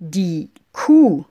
Die Kuh.